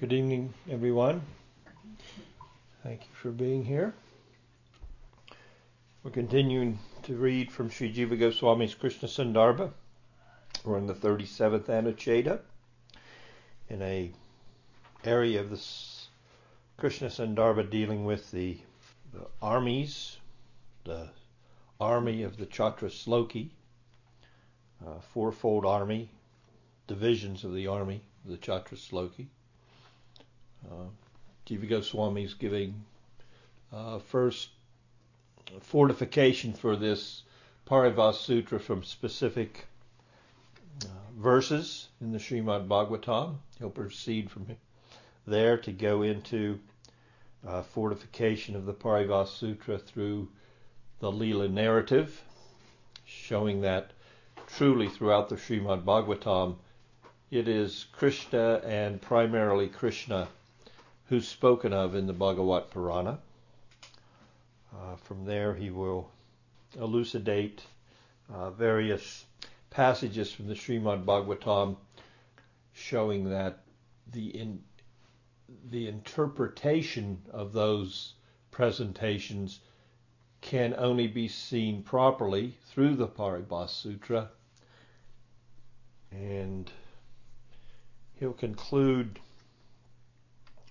Good evening, everyone. Thank you for being here. We're continuing to read from Sri Jiva Goswami's Krishna Sandarbha. We're in the 37th Anucheta in a area of this Krishna Sandarbha dealing with the, the armies, the army of the Chatrasloki, uh, fourfold army, divisions of the army of the Chatrasloki. Uh, Goswami is giving uh, first fortification for this Paribhas Sutra from specific uh, verses in the Srimad Bhagavatam. He'll proceed from there to go into uh, fortification of the Paribhas Sutra through the Leela narrative, showing that truly throughout the Srimad Bhagavatam it is Krishna and primarily Krishna who's spoken of in the Bhagavat Purana. Uh, from there, he will elucidate uh, various passages from the Srimad Bhagavatam showing that the in, the interpretation of those presentations can only be seen properly through the Paribhas Sutra. And he'll conclude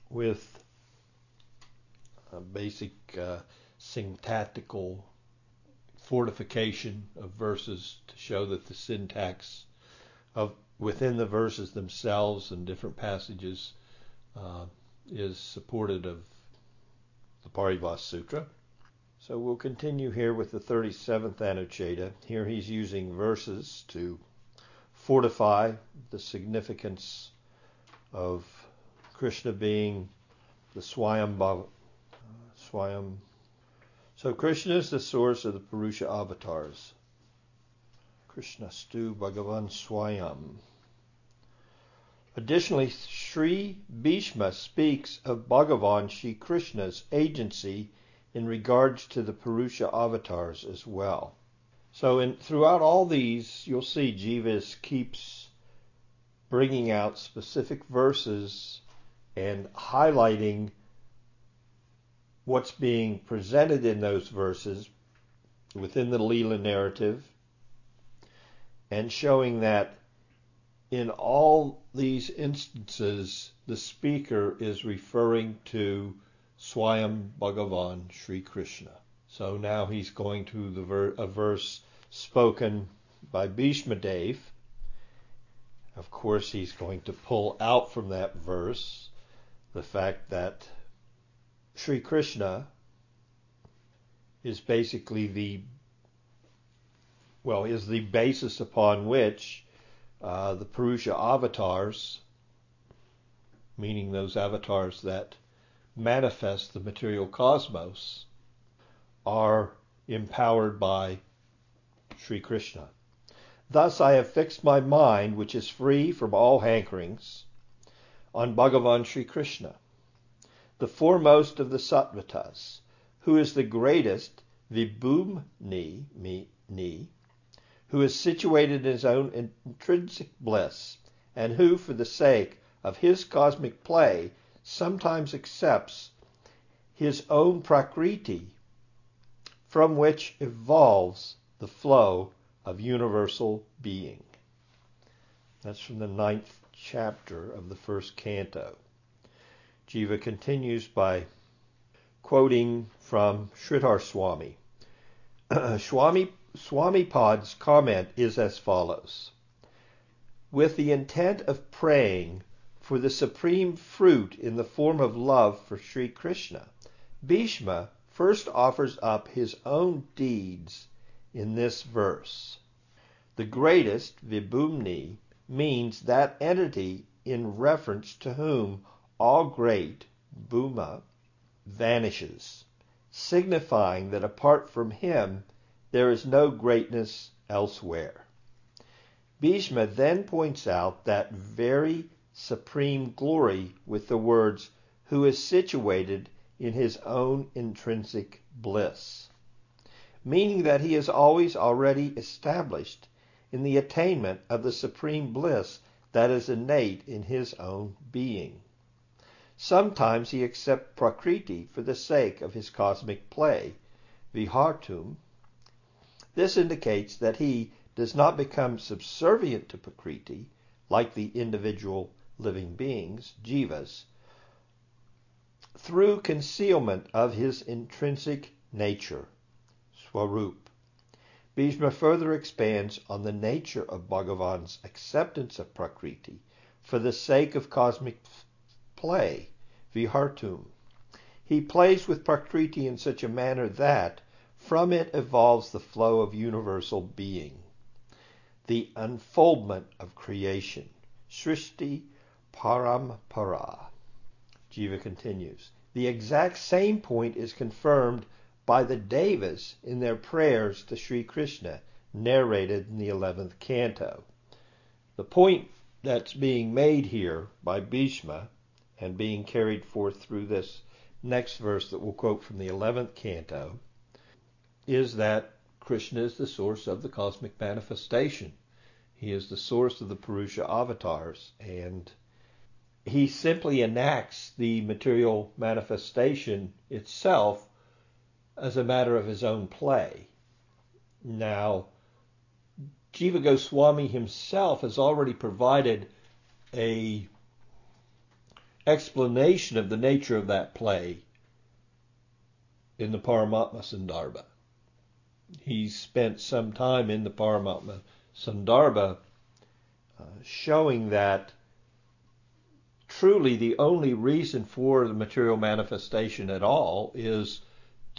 with a basic uh, syntactical fortification of verses to show that the syntax of within the verses themselves and different passages uh, is supported of the Paribhas Sutra. So we'll continue here with the 37th Anucheta. Here he's using verses to fortify the significance of Krishna being the Swayam Bhava, uh, Swayam. So Krishna is the source of the Purusha avatars. Krishnastu Bhagavan Swayam. Additionally, Sri Bhishma speaks of Bhagavan Sri Krishna's agency in regards to the Purusha avatars as well. So, in, throughout all these, you'll see Jiva keeps bringing out specific verses and highlighting what's being presented in those verses within the Leela narrative and showing that in all these instances the speaker is referring to Swayam Bhagavan Sri Krishna. So now he's going to the ver- a verse spoken by Bhishma Dev. Of course, he's going to pull out from that verse the fact that Sri Krishna is basically the well is the basis upon which uh, the Purusha avatars, meaning those avatars that manifest the material cosmos, are empowered by Sri Krishna. Thus I have fixed my mind, which is free from all hankerings, on Bhagavan Sri Krishna, the foremost of the Satvatas, who is the greatest Vibhumni, ni, who is situated in his own intrinsic bliss, and who, for the sake of his cosmic play, sometimes accepts his own prakriti, from which evolves the flow of universal being. That's from the ninth chapter of the first canto. Jiva continues by quoting from Sridhar Swami. Swami Swami Pad's comment is as follows With the intent of praying for the supreme fruit in the form of love for Sri Krishna, Bhishma first offers up his own deeds in this verse. The greatest, Vibhumni, means that entity in reference to whom all great, Bhuma, vanishes, signifying that apart from him there is no greatness elsewhere. Bhishma then points out that very supreme glory with the words, who is situated in his own intrinsic bliss, meaning that he is always already established in the attainment of the supreme bliss that is innate in his own being. Sometimes he accepts Prakriti for the sake of his cosmic play, Vihartum. This indicates that he does not become subservient to Prakriti, like the individual living beings, jivas, through concealment of his intrinsic nature, swarup. Bhishma further expands on the nature of Bhagavan's acceptance of Prakriti for the sake of cosmic play, Vihartum. He plays with Prakriti in such a manner that from it evolves the flow of universal being, the unfoldment of creation, Srishti Parampara. Jiva continues. The exact same point is confirmed by the Devas in their prayers to Sri Krishna, narrated in the 11th canto. The point that's being made here by Bhishma and being carried forth through this next verse that we'll quote from the 11th canto is that Krishna is the source of the cosmic manifestation. He is the source of the Purusha avatars, and he simply enacts the material manifestation itself as a matter of his own play. Now, Jiva Goswami himself has already provided a explanation of the nature of that play in the Paramatma Sandarbha. He spent some time in the Paramatma Sandarbha uh, showing that truly the only reason for the material manifestation at all is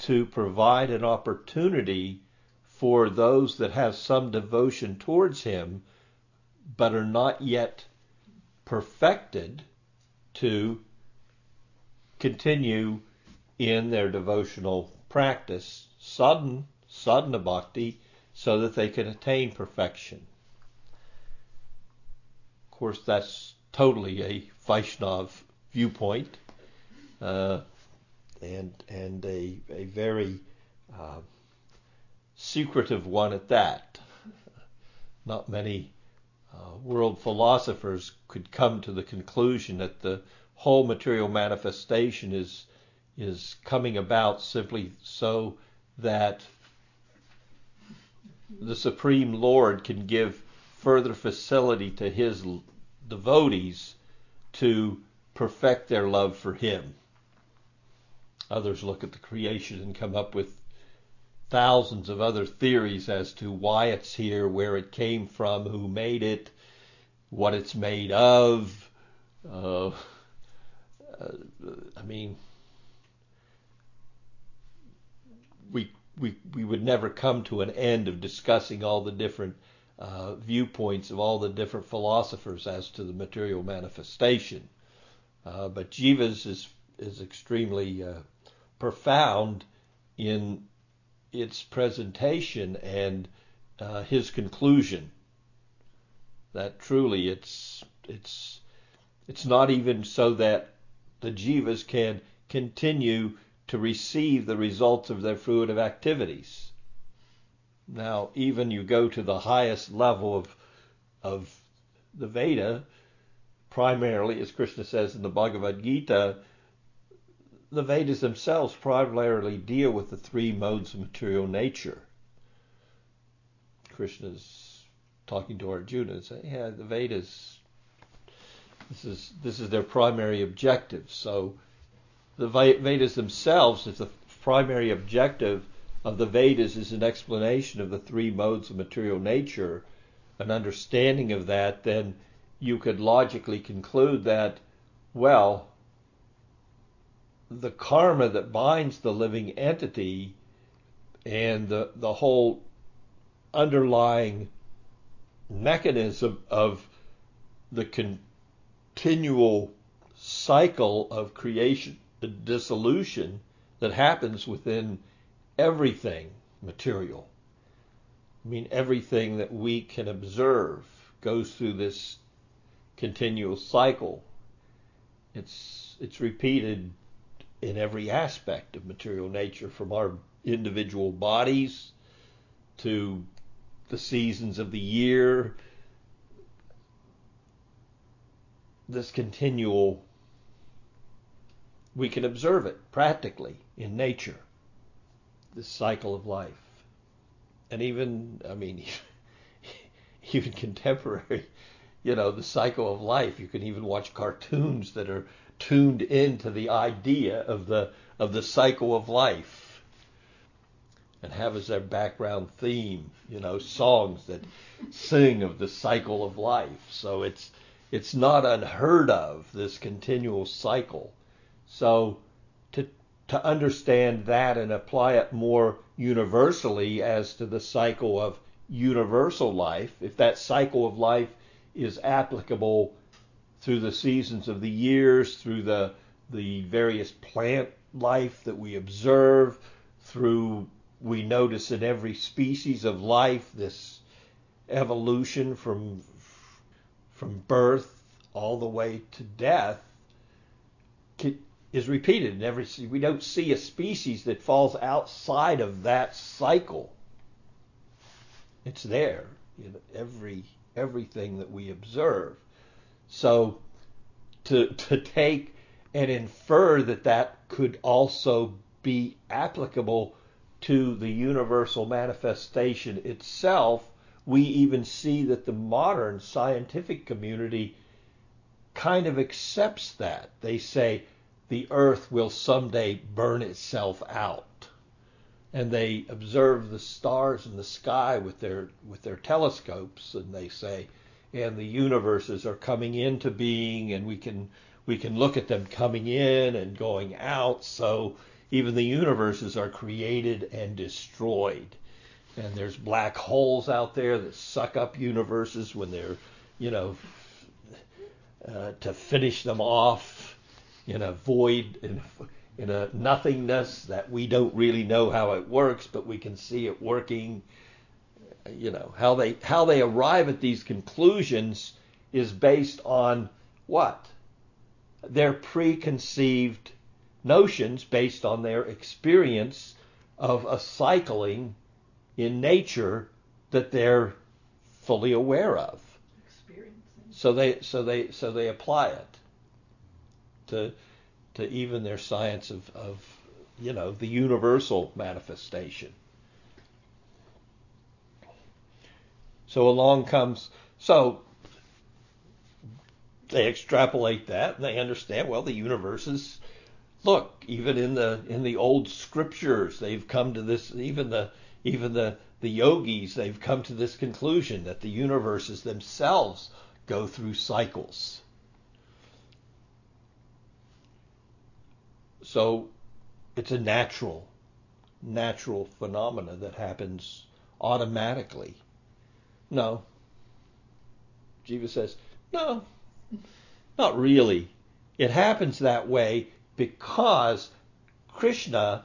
to provide an opportunity for those that have some devotion towards him but are not yet perfected to continue in their devotional practice, sadhana, sadhana bhakti, so that they can attain perfection. Of course, that's totally a Vaishnav viewpoint. Uh, and and a a very uh, secretive one at that. Not many uh, world philosophers could come to the conclusion that the whole material manifestation is is coming about simply so that the Supreme Lord can give further facility to his devotees to perfect their love for him. Others look at the creation and come up with thousands of other theories as to why it's here, where it came from, who made it, what it's made of. Uh, uh, I mean, we, we, we would never come to an end of discussing all the different uh, viewpoints of all the different philosophers as to the material manifestation. Uh, but Jiva's is, is extremely uh, profound in its presentation and uh, his conclusion that truly it's it's it's not even so that the jivas can continue to receive the results of their fruitive activities. Now, even you go to the highest level of of the Veda, primarily, as Krishna says in the Bhagavad Gita, the Vedas themselves primarily deal with the three modes of material nature. Krishna's talking to Arjuna and saying, "Yeah, the Vedas. This is this is their primary objective. So, the Vedas themselves, if the primary objective of the Vedas is an explanation of the three modes of material nature, an understanding of that, then you could logically conclude that, well, the karma that binds the living entity and the, the whole underlying mechanism of the continual cycle of creation dissolution that happens within everything material. I mean, everything that we can observe goes through this continual cycle. It's it's repeated in every aspect of material nature, from our individual bodies to the seasons of the year, this continual we can observe it practically in nature, this cycle of life. And even, I mean, even contemporary, you know, the cycle of life. You can even watch cartoons that are tuned into the idea of the of the cycle of life and have as their background theme, you know, songs that sing of the cycle of life. So it's it's not unheard of this continual cycle. So to to understand that and apply it more universally as to the cycle of universal life, if that cycle of life is applicable through the seasons of the years, through the the various plant life that we observe, through we notice in every species of life this evolution from from birth all the way to death is repeated in every we don't see a species that falls outside of that cycle. It's there in every everything that we observe so to to take and infer that that could also be applicable to the universal manifestation itself, we even see that the modern scientific community kind of accepts that. They say the earth will someday burn itself out. And they observe the stars in the sky with their with their telescopes and they say and the universes are coming into being and we can we can look at them coming in and going out. So even the universes are created and destroyed. And there's black holes out there that suck up universes when they're you know uh, to finish them off in a void in, in a nothingness that we don't really know how it works but we can see it working you know how they how they arrive at these conclusions is based on what? Their preconceived notions based on their experience of a cycling in nature that they're fully aware of. So they so they so they apply it to to even their science of, of you know the universal manifestation So along comes, so they extrapolate that and they understand, well, the universe is, look, even in the, in the old scriptures, they've come to this, even the, even the, the yogis, they've come to this conclusion that the universes themselves go through cycles. So it's a natural, natural phenomena that happens automatically. No. Jiva says, No, not really. It happens that way because Krishna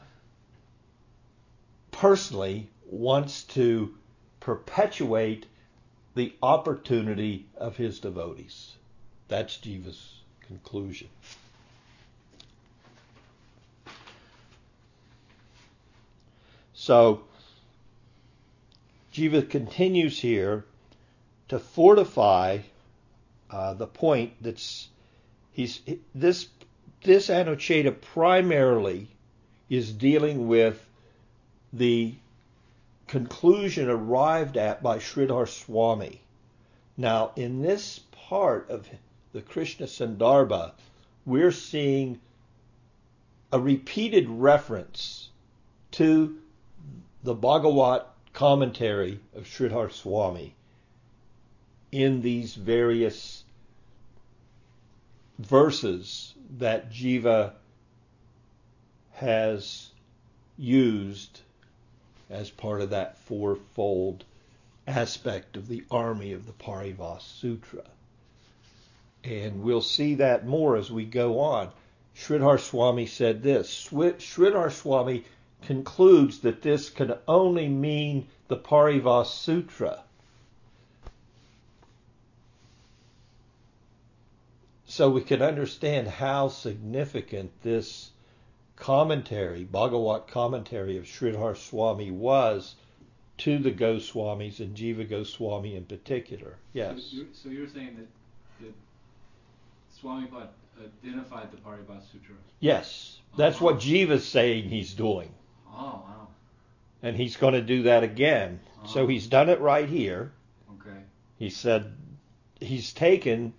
personally wants to perpetuate the opportunity of his devotees. That's Jiva's conclusion. So Jiva continues here to fortify uh, the point that's he's this this Anucheta primarily is dealing with the conclusion arrived at by Sridhar Swami. Now, in this part of the Krishna Sandarbha, we're seeing a repeated reference to the Bhagavat commentary of Sridhar Swami in these various verses that Jiva has used as part of that fourfold aspect of the army of the Paribhas Sutra. And we'll see that more as we go on. Sridhar Swami said this Sridhar Swami concludes that this can only mean the Paribhas Sutra. So we can understand how significant this commentary, Bhagavat commentary of Sridhar Swami was to the Goswamis and Jiva Goswami in particular. Yes. So you're, so you're saying that, that Swamipad identified the Paribhas Sutra. Yes, that's Uh-huh. what Jiva's saying he's doing. Oh, wow. And he's going to do that again. So Uh-huh. he's done it right here. Okay. He said he's taken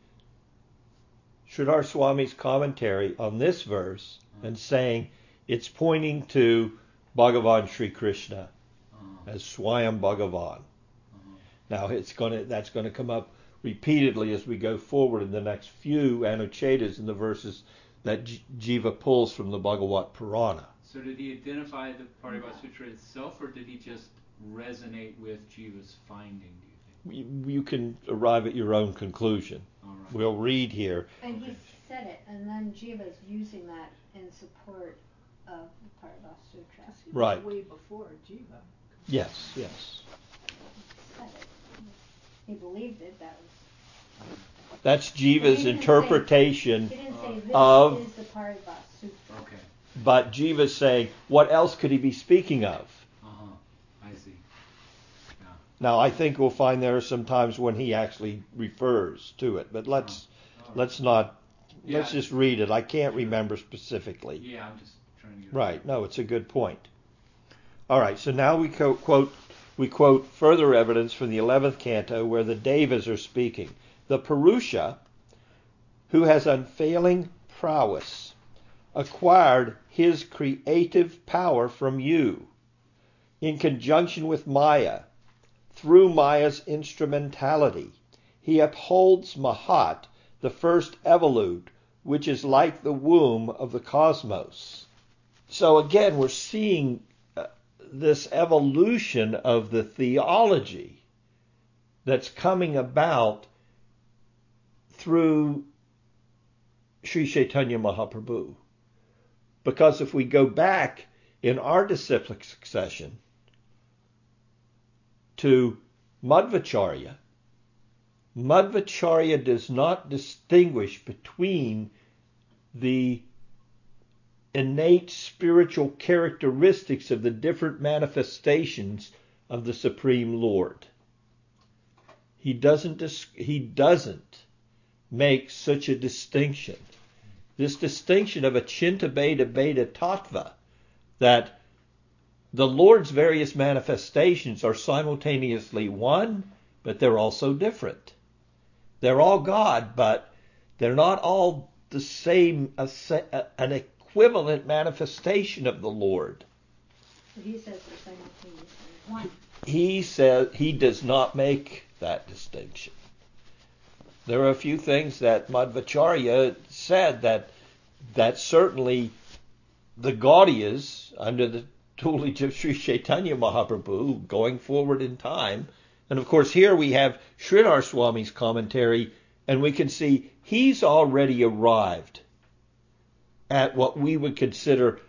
Sridhar Swami's commentary on this verse and saying it's pointing to Bhagavan Sri Krishna Uh-huh. as Swayam Bhagavan. Uh-huh. Now it's going to that's going to come up repeatedly as we go forward in the next few Anuchetas in the verses that Jiva pulls from the Bhagavat Purana. So did he identify the Paribhas mm-hmm. Sutra itself, or did he just resonate with Jiva's finding? Do you think? You, you can arrive at your own conclusion. All right. We'll read here. And he said it, and then Jiva's using that in support of the Paribhas Sutra. He was Right. Way before Jiva. Yes, yes. He. He believed it. That was. That's Jiva's didn't say- interpretation, say Of- is the Paribas Sutra. Okay. But Jiva's saying, what else could he be speaking of? Uh huh. I see. Yeah. Now, I think we'll find there are some times when he actually refers to it, but let's right. let's not let's just read it. I can't remember specifically. Yeah, I'm just trying to get. Right. No, it's a good point. All right. So now we co- quote we quote further evidence from the eleventh canto where the Devas are speaking. The Purusha, who has unfailing prowess, acquired his creative power from you, in conjunction with Maya, through Maya's instrumentality. He upholds Mahat, the first evolute, which is like the womb of the cosmos. So again, we're seeing uh, this evolution of the theology that's coming about through Sri Chaitanya Mahaprabhu. Because if we go back in our disciplic succession to Madhvacharya, Madhvacharya does not distinguish between the innate spiritual characteristics of the different manifestations of the Supreme Lord. He doesn't he doesn't make such a distinction. This distinction of achintya bheda abheda tattva that the Lord's various manifestations are simultaneously one, but they're also different. They're all God, but they're not all the same, an equivalent manifestation of the Lord. So he says they're simultaneously one. He says he does not make that distinction. There are a few things that Madhvacharya said that that certainly the Gaudiyas under the tutelage of Sri Chaitanya Mahaprabhu going forward in time. And of course here we have Sridhar Swami's commentary and we can see he's already arrived at what we would consider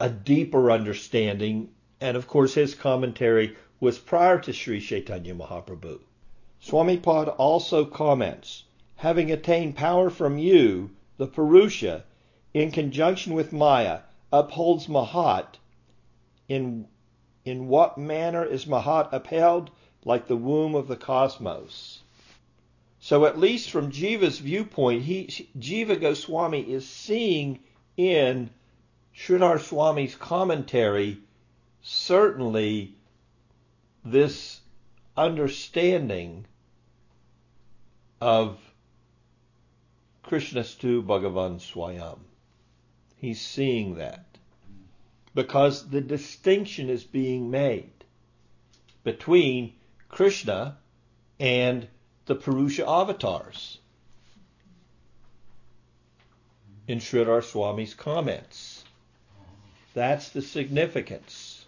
a deeper understanding. And of course his commentary was prior to Sri Chaitanya Mahaprabhu. Swamipad also comments, having attained power from you, the Purusha, in conjunction with Maya, upholds Mahat. In, in what manner is Mahat upheld? Like the womb of the cosmos. So at least from Jiva's viewpoint, he, Jiva Goswami is seeing in Sridhar Swami's commentary certainly this understanding of Krishnastu Bhagavan Swayam. He's seeing that. Because the distinction is being made between Krishna and the Purusha avatars in Sridhar Swami's comments. That's the significance.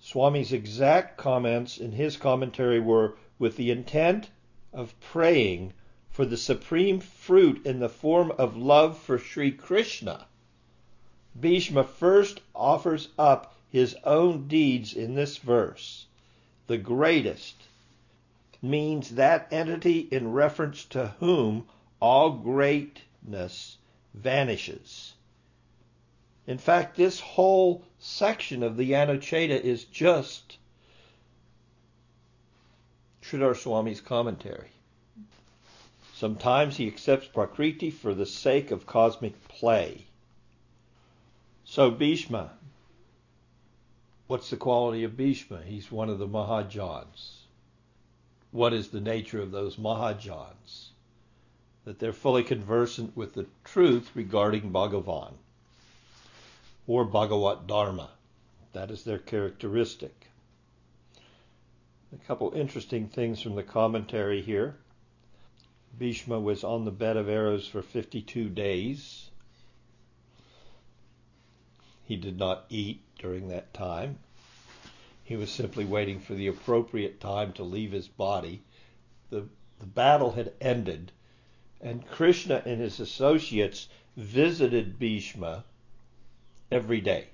Swami's exact comments in his commentary were with the intent of praying for the supreme fruit in the form of love for Sri Krishna. Bhishma first offers up his own deeds in this verse. The greatest means that entity in reference to whom all greatness vanishes. In fact, this whole section of the Anucheta is just Sridhar Swami's commentary. Sometimes he accepts Prakriti for the sake of cosmic play. So Bhishma, what's the quality of Bhishma? He's one of the Mahajans. What is the nature of those Mahajans? That they're fully conversant with the truth regarding Bhagavan or Bhagavat Dharma. That is their characteristic. A couple interesting things from the commentary here. Bhishma was on the bed of arrows for 52 days. He did not eat during that time. He was simply waiting for the appropriate time to leave his body. The, the battle had ended, and Krishna and his associates visited Bhishma every day.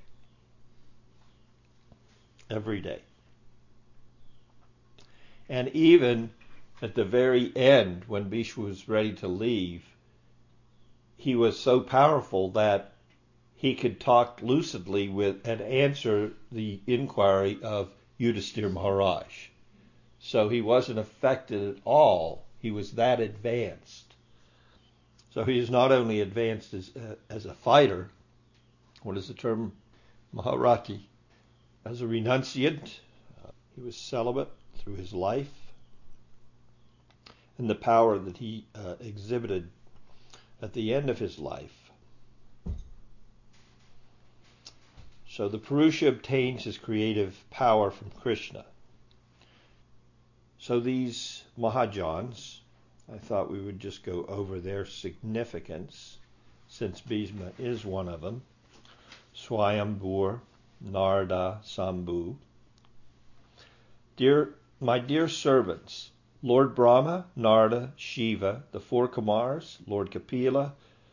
Every day. And even at the very end, when Bhishma was ready to leave, he was so powerful that he could talk lucidly with and answer the inquiry of Yudhisthira Maharaj. So he wasn't affected at all. He was that advanced. So he is not only advanced as, uh, as a fighter, what is the term? Maharathi. As a renunciant, uh, he was celibate through his life and the power that he uh, exhibited at the end of his life. So the Purusha obtains his creative power from Krishna. So these Mahajans, I thought we would just go over their significance, since Bhishma is one of them. Swayambhur, Narda, Sambhu. Dear, my dear servants, Lord Brahma, Narada, Shiva, the four Kumars, Lord Kapila,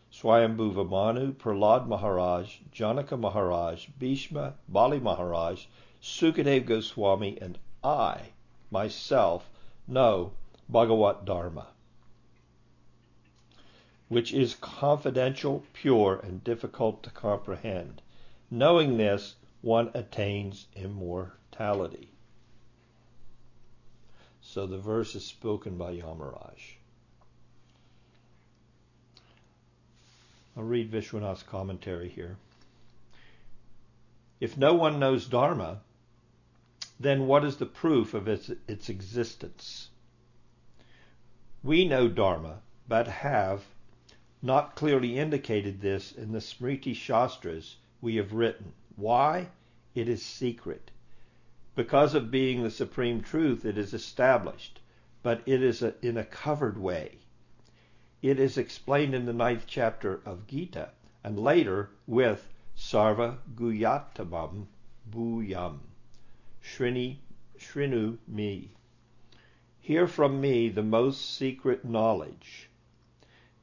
Swayambhuva Manu, Prahlad Maharaj, Janaka Maharaj, Bhishma, Bali Maharaj, Sukadeva Goswami, and I, myself, know Bhagavat Dharma, which is confidential, pure, and difficult to comprehend. Knowing this, one attains immortality. So the verse is spoken by Yamaraj. I'll read Vishwanath's commentary here. If no one knows Dharma, then what is the proof of its, its existence? We know Dharma, but have not clearly indicated this in the Smriti Shastras we have written. Why? It is secret. Because of being the supreme truth, it is established, but it is a, in a covered way. It is explained in the ninth chapter of Gita, and later with Sarva Guhyatamam Bhuyam. Shrini, Shrinu me. Hear from me the most secret knowledge.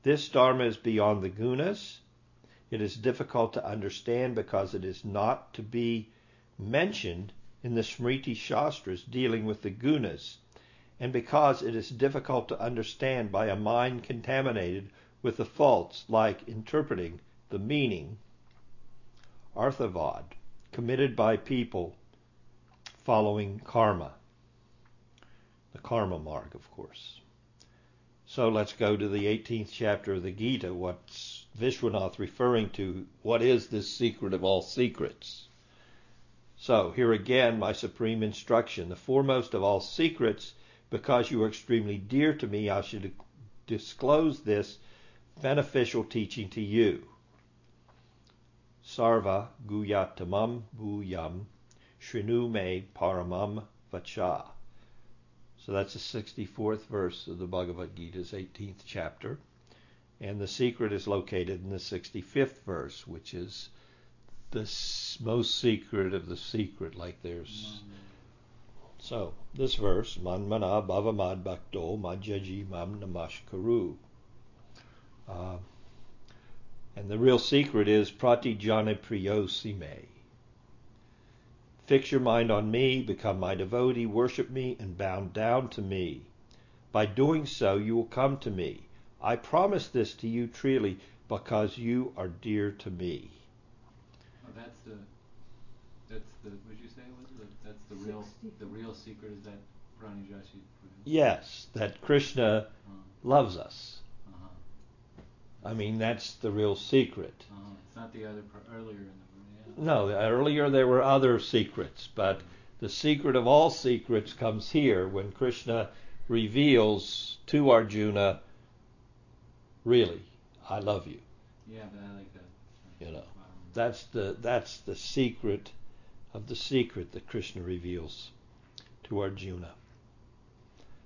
This Dharma is beyond the gunas. It is difficult to understand because it is not to be mentioned in the Smriti Shastras dealing with the gunas, and because it is difficult to understand by a mind contaminated with the faults like interpreting the meaning, arthavad, committed by people following karma. The karma marg, of course. So let's go to the 18th chapter of the Gita. What's Vishwanath referring to? What is this secret of all secrets? So here again, my supreme instruction, the foremost of all secrets, because you are extremely dear to me, I should disclose this beneficial teaching to you. Sarva Guhyatamam Bhuyam Shrinu Me Paramam Vacha. So that's the 64th verse of the Bhagavad Gita's 18th chapter. And the secret is located in the 65th verse, which is the most secret of the secret, like there's. So, this verse, Manmana Bhavamad Bhakto Majaji Mam Namashkaru. Uh, and the real secret is Pratijana Priyosime. Fix your mind on me, become my devotee, worship me, and bow down to me. By doing so, you will come to me. I promise this to you truly because you are dear to me that's the that's the what you say was it? That's the real the real secret is that Pranijashi. Yes, that Krishna loves us. Uh-huh. I mean, that's the real secret. Uh-huh. It's not the other part earlier in the movie. Yeah. No, earlier there were other secrets, but the secret of all secrets comes here when Krishna reveals to Arjuna, really, I love you. Yeah, but I like that. You know. Wow. That's the that's the secret of the secret that Krishna reveals to Arjuna.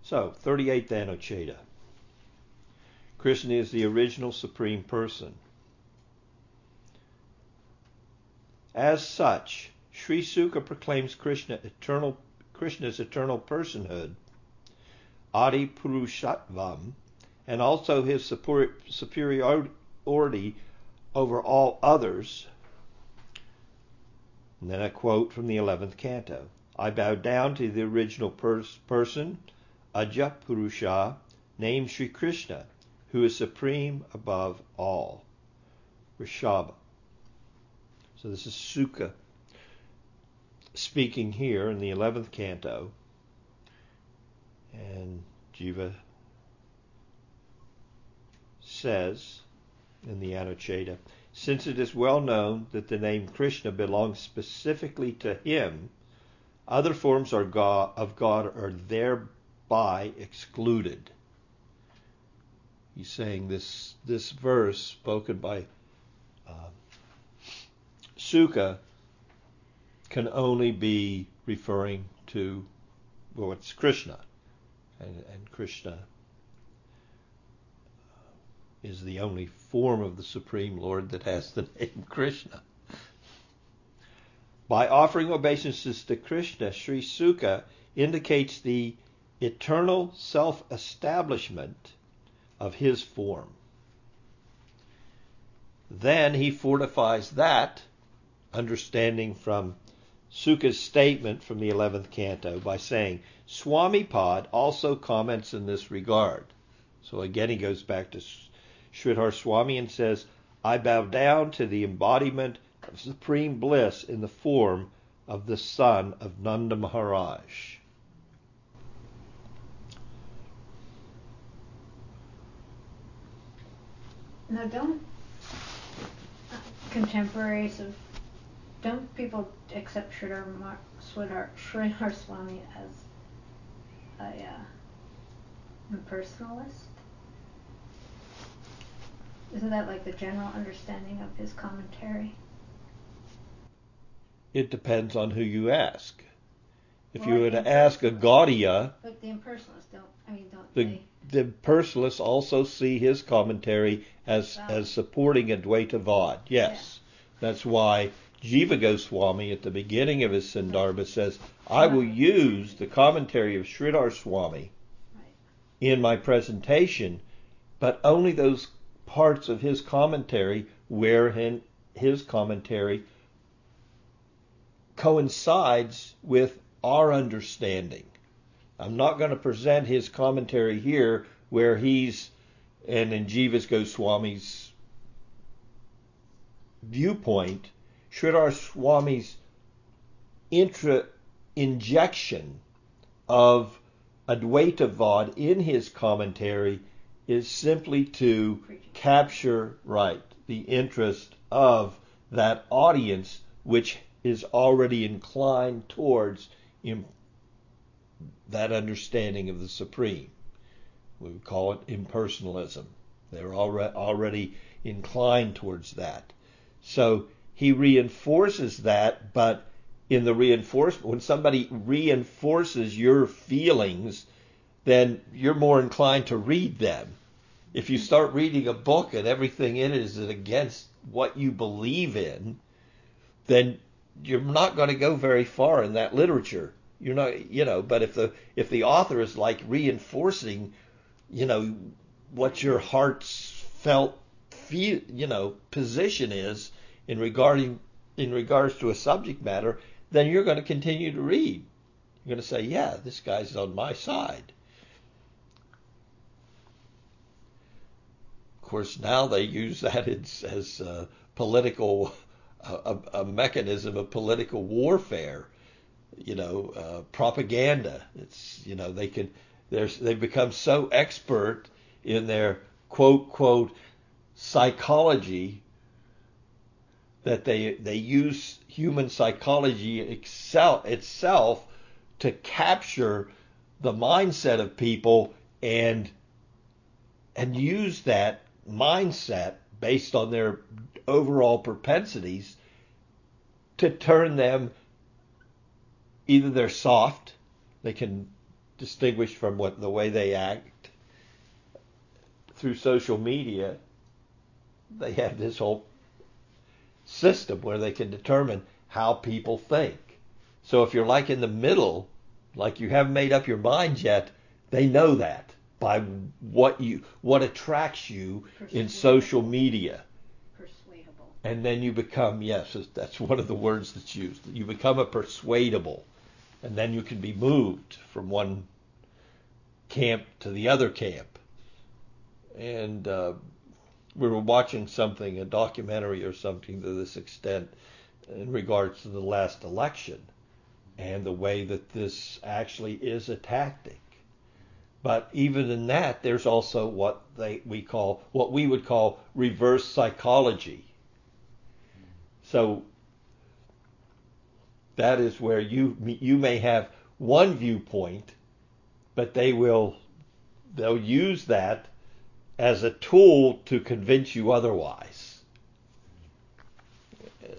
So, 38th Anucheta. Krishna is the original supreme person. As such, Sri Suka proclaims Krishna eternal Krishna's eternal personhood, Adi Purushatvam, and also his superiority over all others. And then a quote from the 11th canto. I bow down to the original pers- person, Aja Purusha, named Sri Krishna, who is supreme above all. Rishabha. So this is Suka speaking here in the 11th canto. And Jiva says in the Anucheta, since it is well known that the name Krishna belongs specifically to him, other forms of God are thereby excluded. He's saying this this verse spoken by uh, Suka can only be referring to well, it's Krishna, and, and Krishna is the only form of the Supreme Lord that has the name Krishna. By offering obeisances to Krishna, Sri Suka indicates the eternal self establishment of his form. Then he fortifies that understanding from Suka's statement from the 11th canto by saying, Swami Pad also comments in this regard. So again, he goes back to Sridhar Swami and says, I bow down to the embodiment of supreme bliss in the form of the son of Nanda Maharaj. Now, don't contemporaries of don't people accept Sridhar, Mar- Sridhar, Sridhar Swami as a uh, impersonalist? Isn't that like the general understanding of his commentary? It depends on who you ask. If Well, you were to ask a Gaudiya, But the impersonalists don't. I mean, don't the they? the personalists also see his commentary as Wow. as supporting Advaita Vad. Yes, that's why Jiva Goswami at the beginning of his Sandarbha says, "I will use the commentary of Sridhar Swami Right. in my presentation, but only those parts of his commentary where hin- his commentary coincides with our understanding. I'm not going to present his commentary here where he's, and in Jiva Goswami's viewpoint, Sridhar Swami's intra injection of Advaita Vad in his commentary is simply to capture right the interest of that audience which is already inclined towards that understanding of the supreme. We would call it impersonalism. They're already inclined towards that. So he reinforces that but in the reinforcement when somebody reinforces your feelings then you're more inclined to read them if you start reading a book and everything in it is against what you believe in, then you're not going to go very far in that literature. You're not, you know, but if the if the author is like reinforcing, you know, what your heart's felt feel, you know, position is in regarding in regards to a subject matter, then you're going to continue to read. You're going to say, yeah, this guy's on my side. Course, now they use that as, as uh, political, a, a mechanism of political warfare. You know, uh, propaganda. It's you know they can. They've become so expert in their quote quote psychology that they they use human psychology excel, itself to capture the mindset of people and and use that mindset based on their overall propensities to turn them either they're soft, they can distinguish from what the way they act through social media. They have this whole system where they can determine how people think. So if you're like in the middle, like you haven't made up your mind yet, they know that by what you what attracts you in social media. Persuadable. And then you become yes, that's one of the words that's used. You become a persuadable, and then you can be moved from one camp to the other camp. And uh, we were watching something, a documentary or something to this extent, in regards to the last election and the way that this actually is a tactic. But even in that, there's also what they we call what we would call reverse psychology. So that is where you you may have one viewpoint, but they will they'll use that as a tool to convince you otherwise.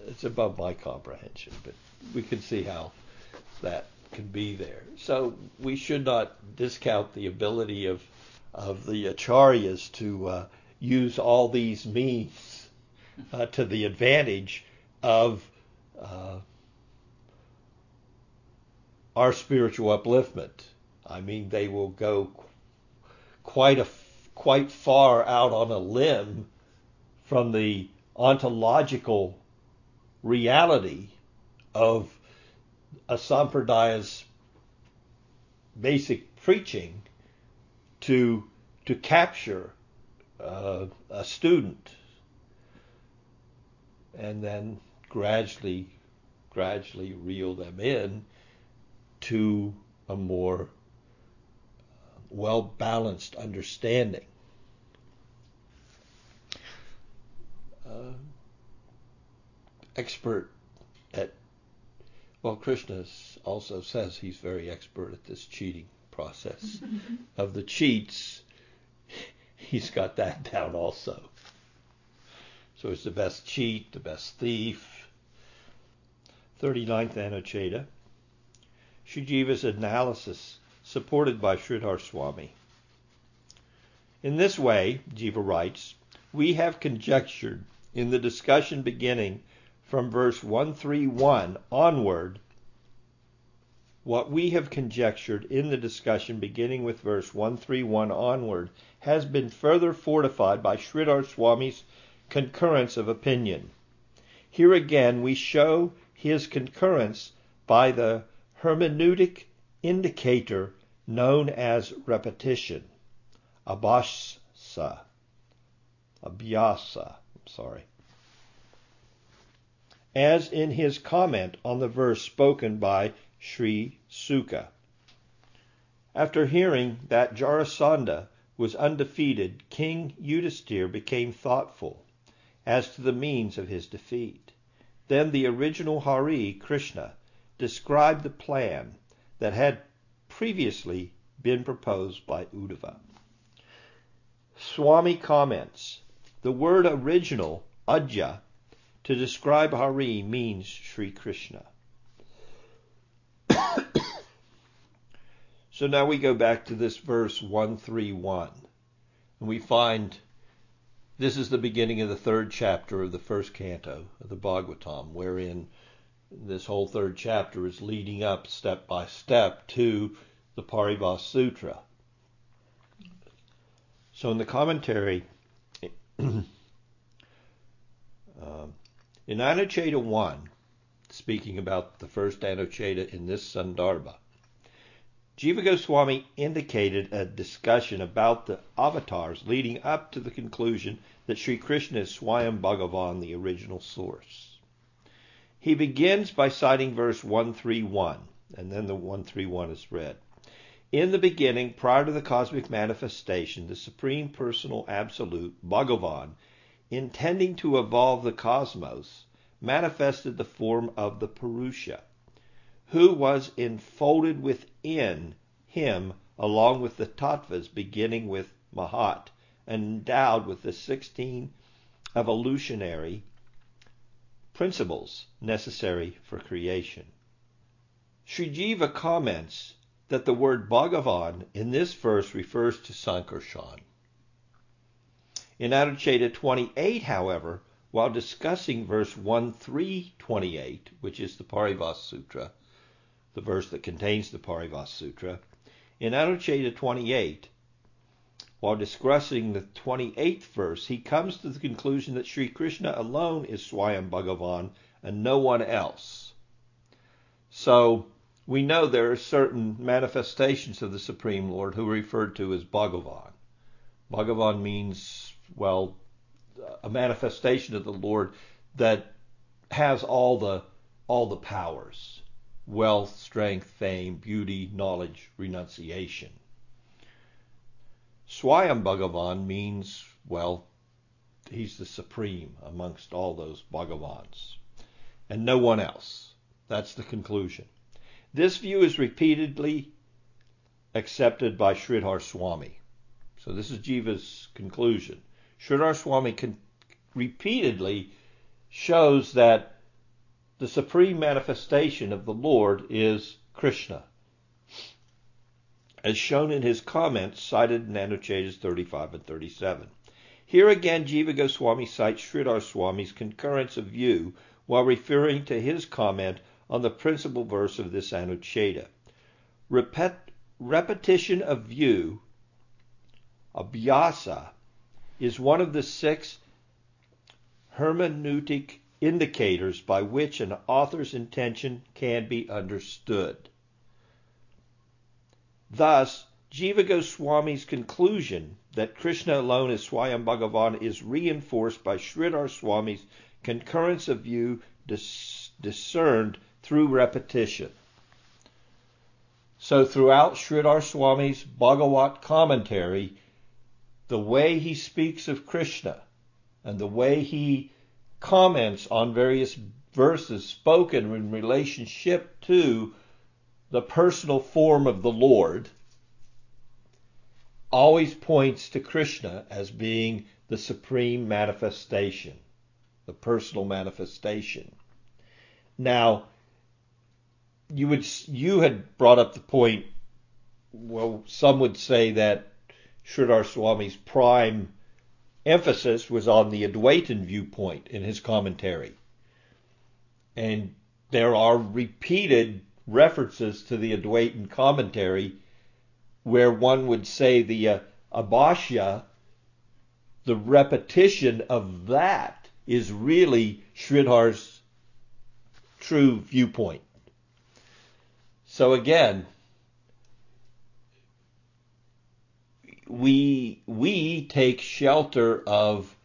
It's above my comprehension, but we can see how that can be there. So we should not discount the ability of of the acharyas to uh, use all these means uh, to the advantage of uh, our spiritual upliftment. I mean, they will go quite a quite far out on a limb from the ontological reality of a sampradaya's basic preaching to to capture uh, a student and then gradually gradually reel them in to a more well balanced understanding. Uh, expert well, Krishna also says he's very expert at this cheating process. of the cheats, he's got that down also. So he's the best cheat, the best thief. 39th Anucheta. Sri Jiva's analysis supported by Sridhar Swami. In this way, Jiva writes, we have conjectured in the discussion beginning from verse 131 onward what we have conjectured in the discussion beginning with verse 131 onward has been further fortified by Sridhar Swami's concurrence of opinion. Here again we show his concurrence by the hermeneutic indicator known as repetition, abhasa, abhyasa, I'm sorry. As in his comment on the verse spoken by Sri Suka. After hearing that Jarasandha was undefeated, King Yudhisthira became thoughtful as to the means of his defeat. Then the original Hari, Krishna, described the plan that had previously been proposed by Uddhava. Swami comments The word original, Adya, to describe Hari means Sri Krishna. so now we go back to this verse 131, and we find this is the beginning of the third chapter of the first canto of the Bhagavatam, wherein this whole third chapter is leading up step by step to the Paribhas Sutra. So in the commentary, in Anucheta 1, speaking about the first Anucheta in this Sandarbha, Jiva Goswami indicated a discussion about the avatars leading up to the conclusion that Sri Krishna is Swayam Bhagavan, the original source. He begins by citing verse 131, and then the 131 is read. In the beginning, prior to the cosmic manifestation, the Supreme Personal Absolute, Bhagavan, intending to evolve the cosmos, manifested the form of the Purusha, who was enfolded within him along with the tattvas beginning with Mahat, endowed with the 16 evolutionary principles necessary for creation. Sri Jiva comments that the word Bhagavan in this verse refers to Sankarshan. In Anucheta 28, however, while discussing verse 1328, which is the Paribhas Sutra, the verse that contains the Paribhas Sutra, in Anucheta 28, while discussing the 28th verse, he comes to the conclusion that Sri Krishna alone is Swayam Bhagavan and no one else. So, we know there are certain manifestations of the Supreme Lord who are referred to as Bhagavan. Bhagavan means, well, a manifestation of the Lord that has all the all the powers wealth, strength, fame, beauty, knowledge, renunciation. Swayam Bhagavan means, well, he's the supreme amongst all those Bhagavans, and no one else. That's the conclusion. This view is repeatedly accepted by Sridhar Swami. So this is Jiva's conclusion. Sridhar Swami con- repeatedly shows that the supreme manifestation of the Lord is Krishna, as shown in his comments cited in Anuchetas 35 and 37. Here again, Jiva Goswami cites Sridhar Swami's concurrence of view while referring to his comment on the principal verse of this Anucheta. Repet, repetition of view, abhyasa, is one of the six hermeneutic indicators by which an author's intention can be understood. Thus, Jiva Goswami's conclusion that Krishna alone is Swayam Bhagavan is reinforced by Sridhar Swami's concurrence of view dis- discerned through repetition. So throughout Sridhar Swami's Bhagavat commentary, the way he speaks of Krishna and the way he comments on various verses spoken in relationship to the personal form of the Lord always points to Krishna as being the supreme manifestation, the personal manifestation. Now, you would you had brought up the point. Well, some would say that Sridhar Swami's prime emphasis was on the Advaitin viewpoint in his commentary, and there are repeated references to the Advaitin commentary where one would say the uh, Abhyasa, the repetition of that is really Sridhar's true viewpoint. So again, we we take shelter of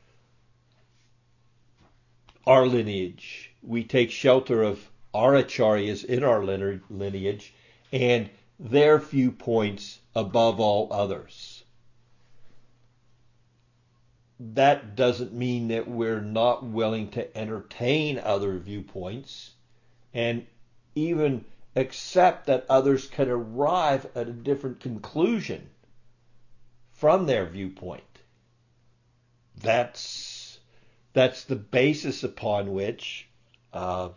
our lineage. We take shelter of our acharyas in our lineage and their viewpoints above all others. That doesn't mean that we're not willing to entertain other viewpoints and even accept that others can arrive at a different conclusion from their viewpoint. That's that's the basis upon which uh,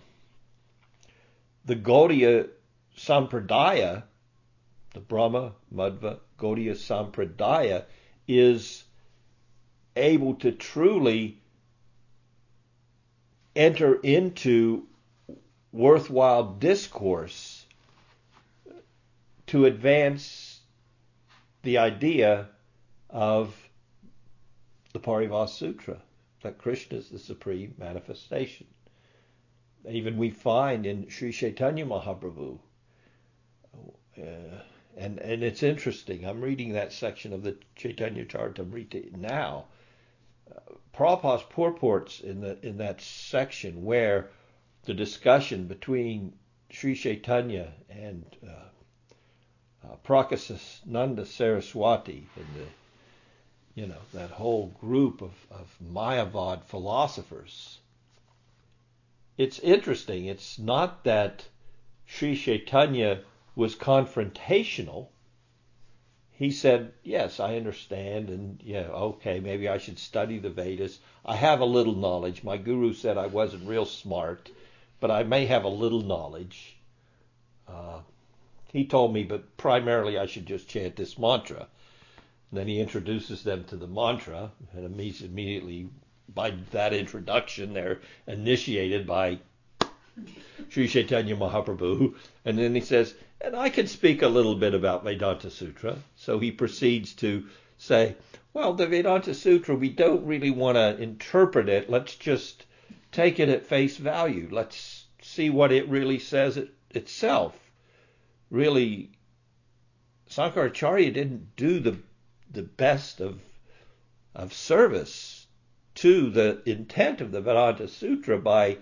the Gaudiya Sampradaya, the Brahma Madhva Gaudiya Sampradaya, is able to truly enter into worthwhile discourse to advance the idea of the Paribhas Sutra, that Krishna is the supreme manifestation. Even we find in Sri Chaitanya Mahaprabhu, uh, and and it's interesting. I'm reading that section of the Chaitanya Charitamrita now. Uh, Prabhupada's purports in the in that section where the discussion between Sri Chaitanya and uh, uh, Prakashananda Saraswati and the you know that whole group of, of Mayavad philosophers. It's interesting. It's not that Sri Chaitanya was confrontational. He said, Yes, I understand, and yeah, okay, maybe I should study the Vedas. I have a little knowledge. My guru said I wasn't real smart, but I may have a little knowledge. Uh, he told me, but primarily I should just chant this mantra. Then he introduces them to the mantra, and immediately by that introduction, they're initiated by Sri Chaitanya Mahaprabhu. And then he says, and I can speak a little bit about Vedanta Sutra. So he proceeds to say, well, the Vedanta Sutra, we don't really want to interpret it. Let's just take it at face value. Let's see what it really says it, itself. Really, Sankaracharya didn't do the the best of of service to the intent of the Vedanta Sutra by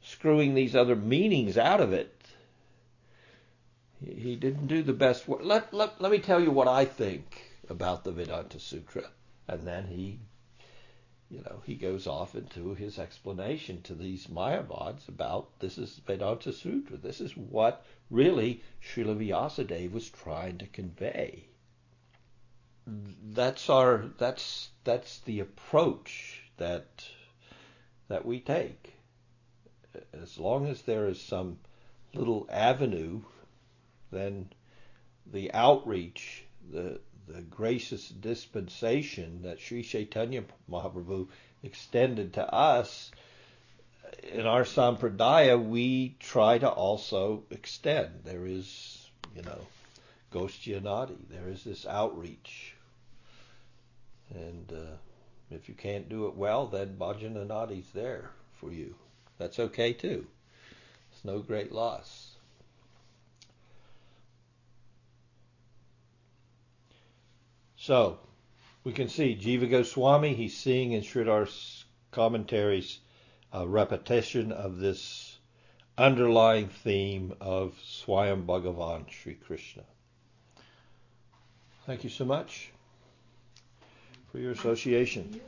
screwing these other meanings out of it. He didn't do the best work. Let, let, let me tell you what I think about the Vedanta Sutra. And then he, you know, he goes off into his explanation to these Mayavads about this is Vedanta Sutra. This is what really Srila Vyasadeva was trying to convey. That's our that's that's the approach that that we take. As long as there is some little avenue then the outreach, the the gracious dispensation that Sri Chaitanya Mahaprabhu extended to us in our sampradaya, we try to also extend. There is, you know, Goshthyanandi. There is this outreach. And uh, if you can't do it well, then Bhajananandi's there for you. That's okay too. It's no great loss. So we can see Jiva Goswami, he's seeing in Sridhar's commentaries a repetition of this underlying theme of Swayam Bhagavan Sri Krishna. Thank you so much for your association.